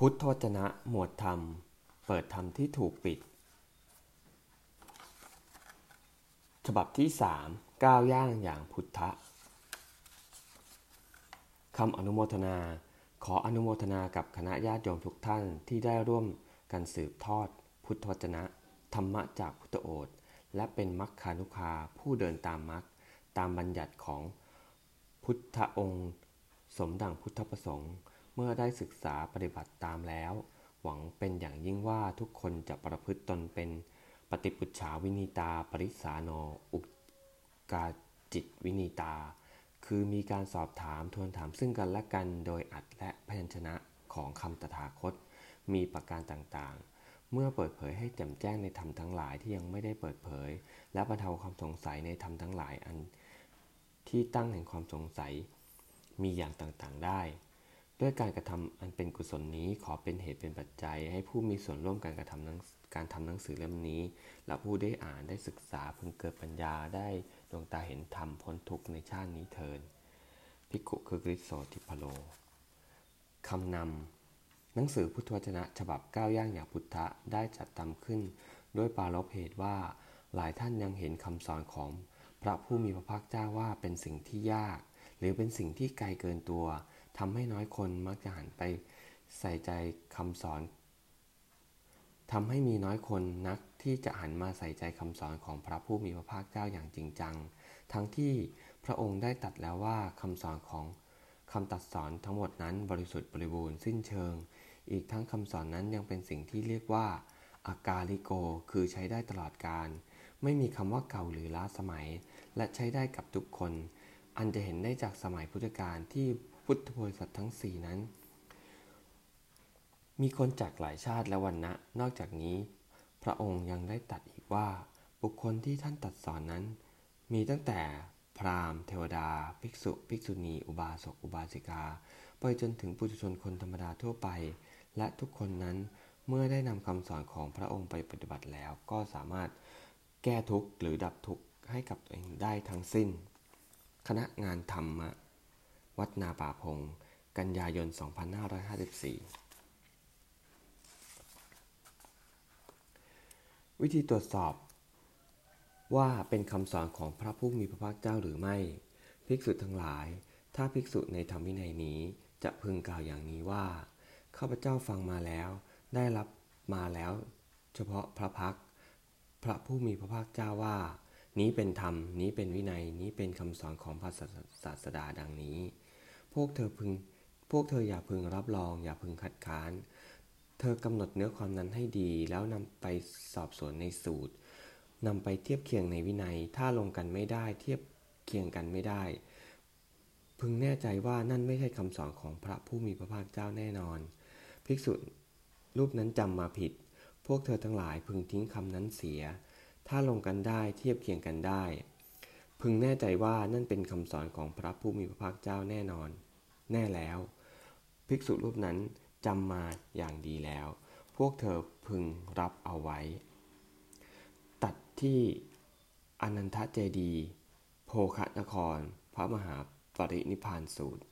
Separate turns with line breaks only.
พุทธวจนะหมวดธรรม เปิดธรรมที่ถูกปิด ฉบับที่สามก้าวย่างอย่างพุทธะคำอนุโมทนา ขออนุโมทนากับคณะญาติโยมทุกท่านที่ได้ร่วมกันสืบทอด พุทธวจนะ ธรรมะจากพุทธโอษและเป็นมัคคานุคาผู้เดินตามมัคตามบัญญัติของพุทธองค์ สมดังพุทธประสงค์ เมื่อได้ศึกษาปฏิบัติตามแล้ว หวังเป็นอย่างยิ่งว่าทุกคนจะประพฤติตนเป็นปฏิปุจฉาวินีตาปริสาโนอุกาจิตวินีตา คือมีการสอบถามทวนถามซึ่งกันและกันโดยอัดและพยัญชนะของคำตถาคต มีประการต่างๆ เมื่อเปิดเผยให้แจ่มแจ้งในธรรมทั้งหลายที่ยังไม่ได้เปิดเผย และบรรเทาความสงสัยในธรรมทั้งหลายอัน ที่ตั้งแห่งความสงสัยมีอย่างต่างๆได้ ด้วยการกระทำอันเป็นกุศลนี้ขอเป็นเหตุเป็นปัจจัย ให้ผู้มีส่วนร่วมการกระทำการทำหนังสือเล่มนี้ และผู้ได้อ่านได้ศึกษาพึงเกิดปัญญาได้ดวงตาเห็นธรรมพ้นทุกข์ในชาตินี้เทินพิกุคือกริโสติพโลคำนำหนังสือพุทธวจนะฉบับก้าวย่างอย่างพุทธะได้จัดทำขึ้น ด้วยปาลบเหตุว่าหลายท่านยังเห็นคำสอนของพระผู้มีพระภาคเจ้าว่าเป็นสิ่งที่ยาก หรือเป็นสิ่งที่ไกลเกินตัว ทำให้น้อยคนมักจะหันไปใส่ใจคำสอนทำให้มีน้อยคนนักที่จะหันมาใส่ใจคำสอนของพระผู้มีพระภาคเจ้าอย่างจริงจัง ทั้งที่พระองค์ได้ตัดแล้วว่าคำสอนของคำตัดสอนทั้งหมดนั้นบริสุทธิ์บริบูรณ์สิ้นเชิง อีกทั้งคำสอนนั้นยังเป็นสิ่งที่เรียกว่าอากาลิโก คือใช้ได้ตลอดการ ไม่มีคำว่าเก่าหรือล้าสมัย และใช้ได้กับทุกคน อันจะเห็นได้จากสมัยพุทธกาลที่พุทธบริษัททั้งสี่นั้น มีคนจากหลายชาติและวันนะนอกจากนี้ พระองค์ยังได้ตัดอีกว่าบุคคลที่ท่านตัดสอนนั้น มีตั้งแต่พราหมณ์เทวดา ภิกษุ ภิกษุณี อุบาสก อุบาสิกา ไปจนถึงปุถุชนคนธรรมดาทั่วไป และทุกคนนั้นเมื่อได้นำคำสอนของพระองค์ไปปฏิบัติแล้ว ก็สามารถแก้ทุกข์หรือดับทุกข์ให้กับตัวเองได้ทั้งสิ้น คณะงานธรรมะวัดนาป่าพง กันยายน 2554 วิธีตรวจสอบ ว่าเป็นคำสอนของพระผู้มีพระภาคเจ้าหรือไม่ ภิกษุทั้งหลาย ถ้าภิกษุในธรรมวินัยนี้จะพึงกล่าวอย่างนี้ว่า ข้าพเจ้าฟังมาแล้ว ได้รับมาแล้ว เฉพาะพระพัก พระผู้มีพระภาคเจ้าว่า นี้เป็นธรรม นี้เป็นวินัย นี้เป็นคำสอนของพระศาสดาดังนี้ พวกเธอพึง พวกเธออย่าพึงรับรอง อย่าพึงคัดค้าน เธอกำหนดเนื้อความนั้นให้ดี แล้วนำไปสอบสวนในสูตรนำไปเทียบเคียงในวินัย ถ้าลงกันไม่ได้ เทียบเคียงกันไม่ได้ พึงแน่ใจว่านั่นไม่ใช่คำสอนของพระผู้มีพระภาคเจ้าแน่นอน ภิกษุรูปนั้นจำมาผิด พวกเธอทั้งหลายพึงทิ้งคำนั้นเสีย ถ้าลงกันได้เทียบเคียงกันได้ พึงแน่ใจว่านั่นเป็นคำสอนของพระผู้มีพระภาคเจ้าแน่นอน แน่แล้ว ภิกษุรูปนั้นจำมาอย่างดีแล้ว พวกเธอพึงรับเอาไว้ ตัดที่อนันทเจดีโภคนคร พระมหาปรินิพานสูตร